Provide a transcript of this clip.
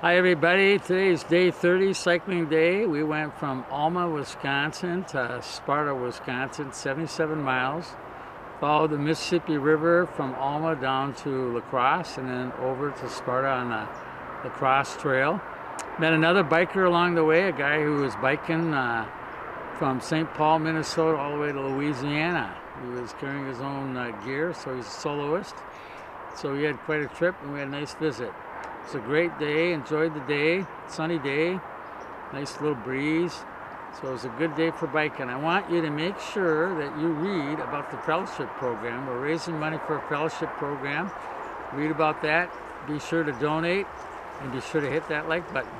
Hi everybody, today is day 30 cycling day. We went from Alma, Wisconsin to Sparta, Wisconsin, 77 miles. Followed the Mississippi River from Alma down to La Crosse and then over to Sparta on the La Crosse Trail. Met another biker along the way, a guy who was biking uh, from St. Paul, Minnesota all the way to Louisiana. He was carrying his own uh, gear, so he's a soloist. So we had quite a trip and we had a nice visit. It's a great day, enjoyed the day, sunny day, nice little breeze. So it was a good day for biking. I want you to make sure that you read about the fellowship program. We're raising money for a fellowship program. Read about that. Be sure to donate and be sure to hit that like button.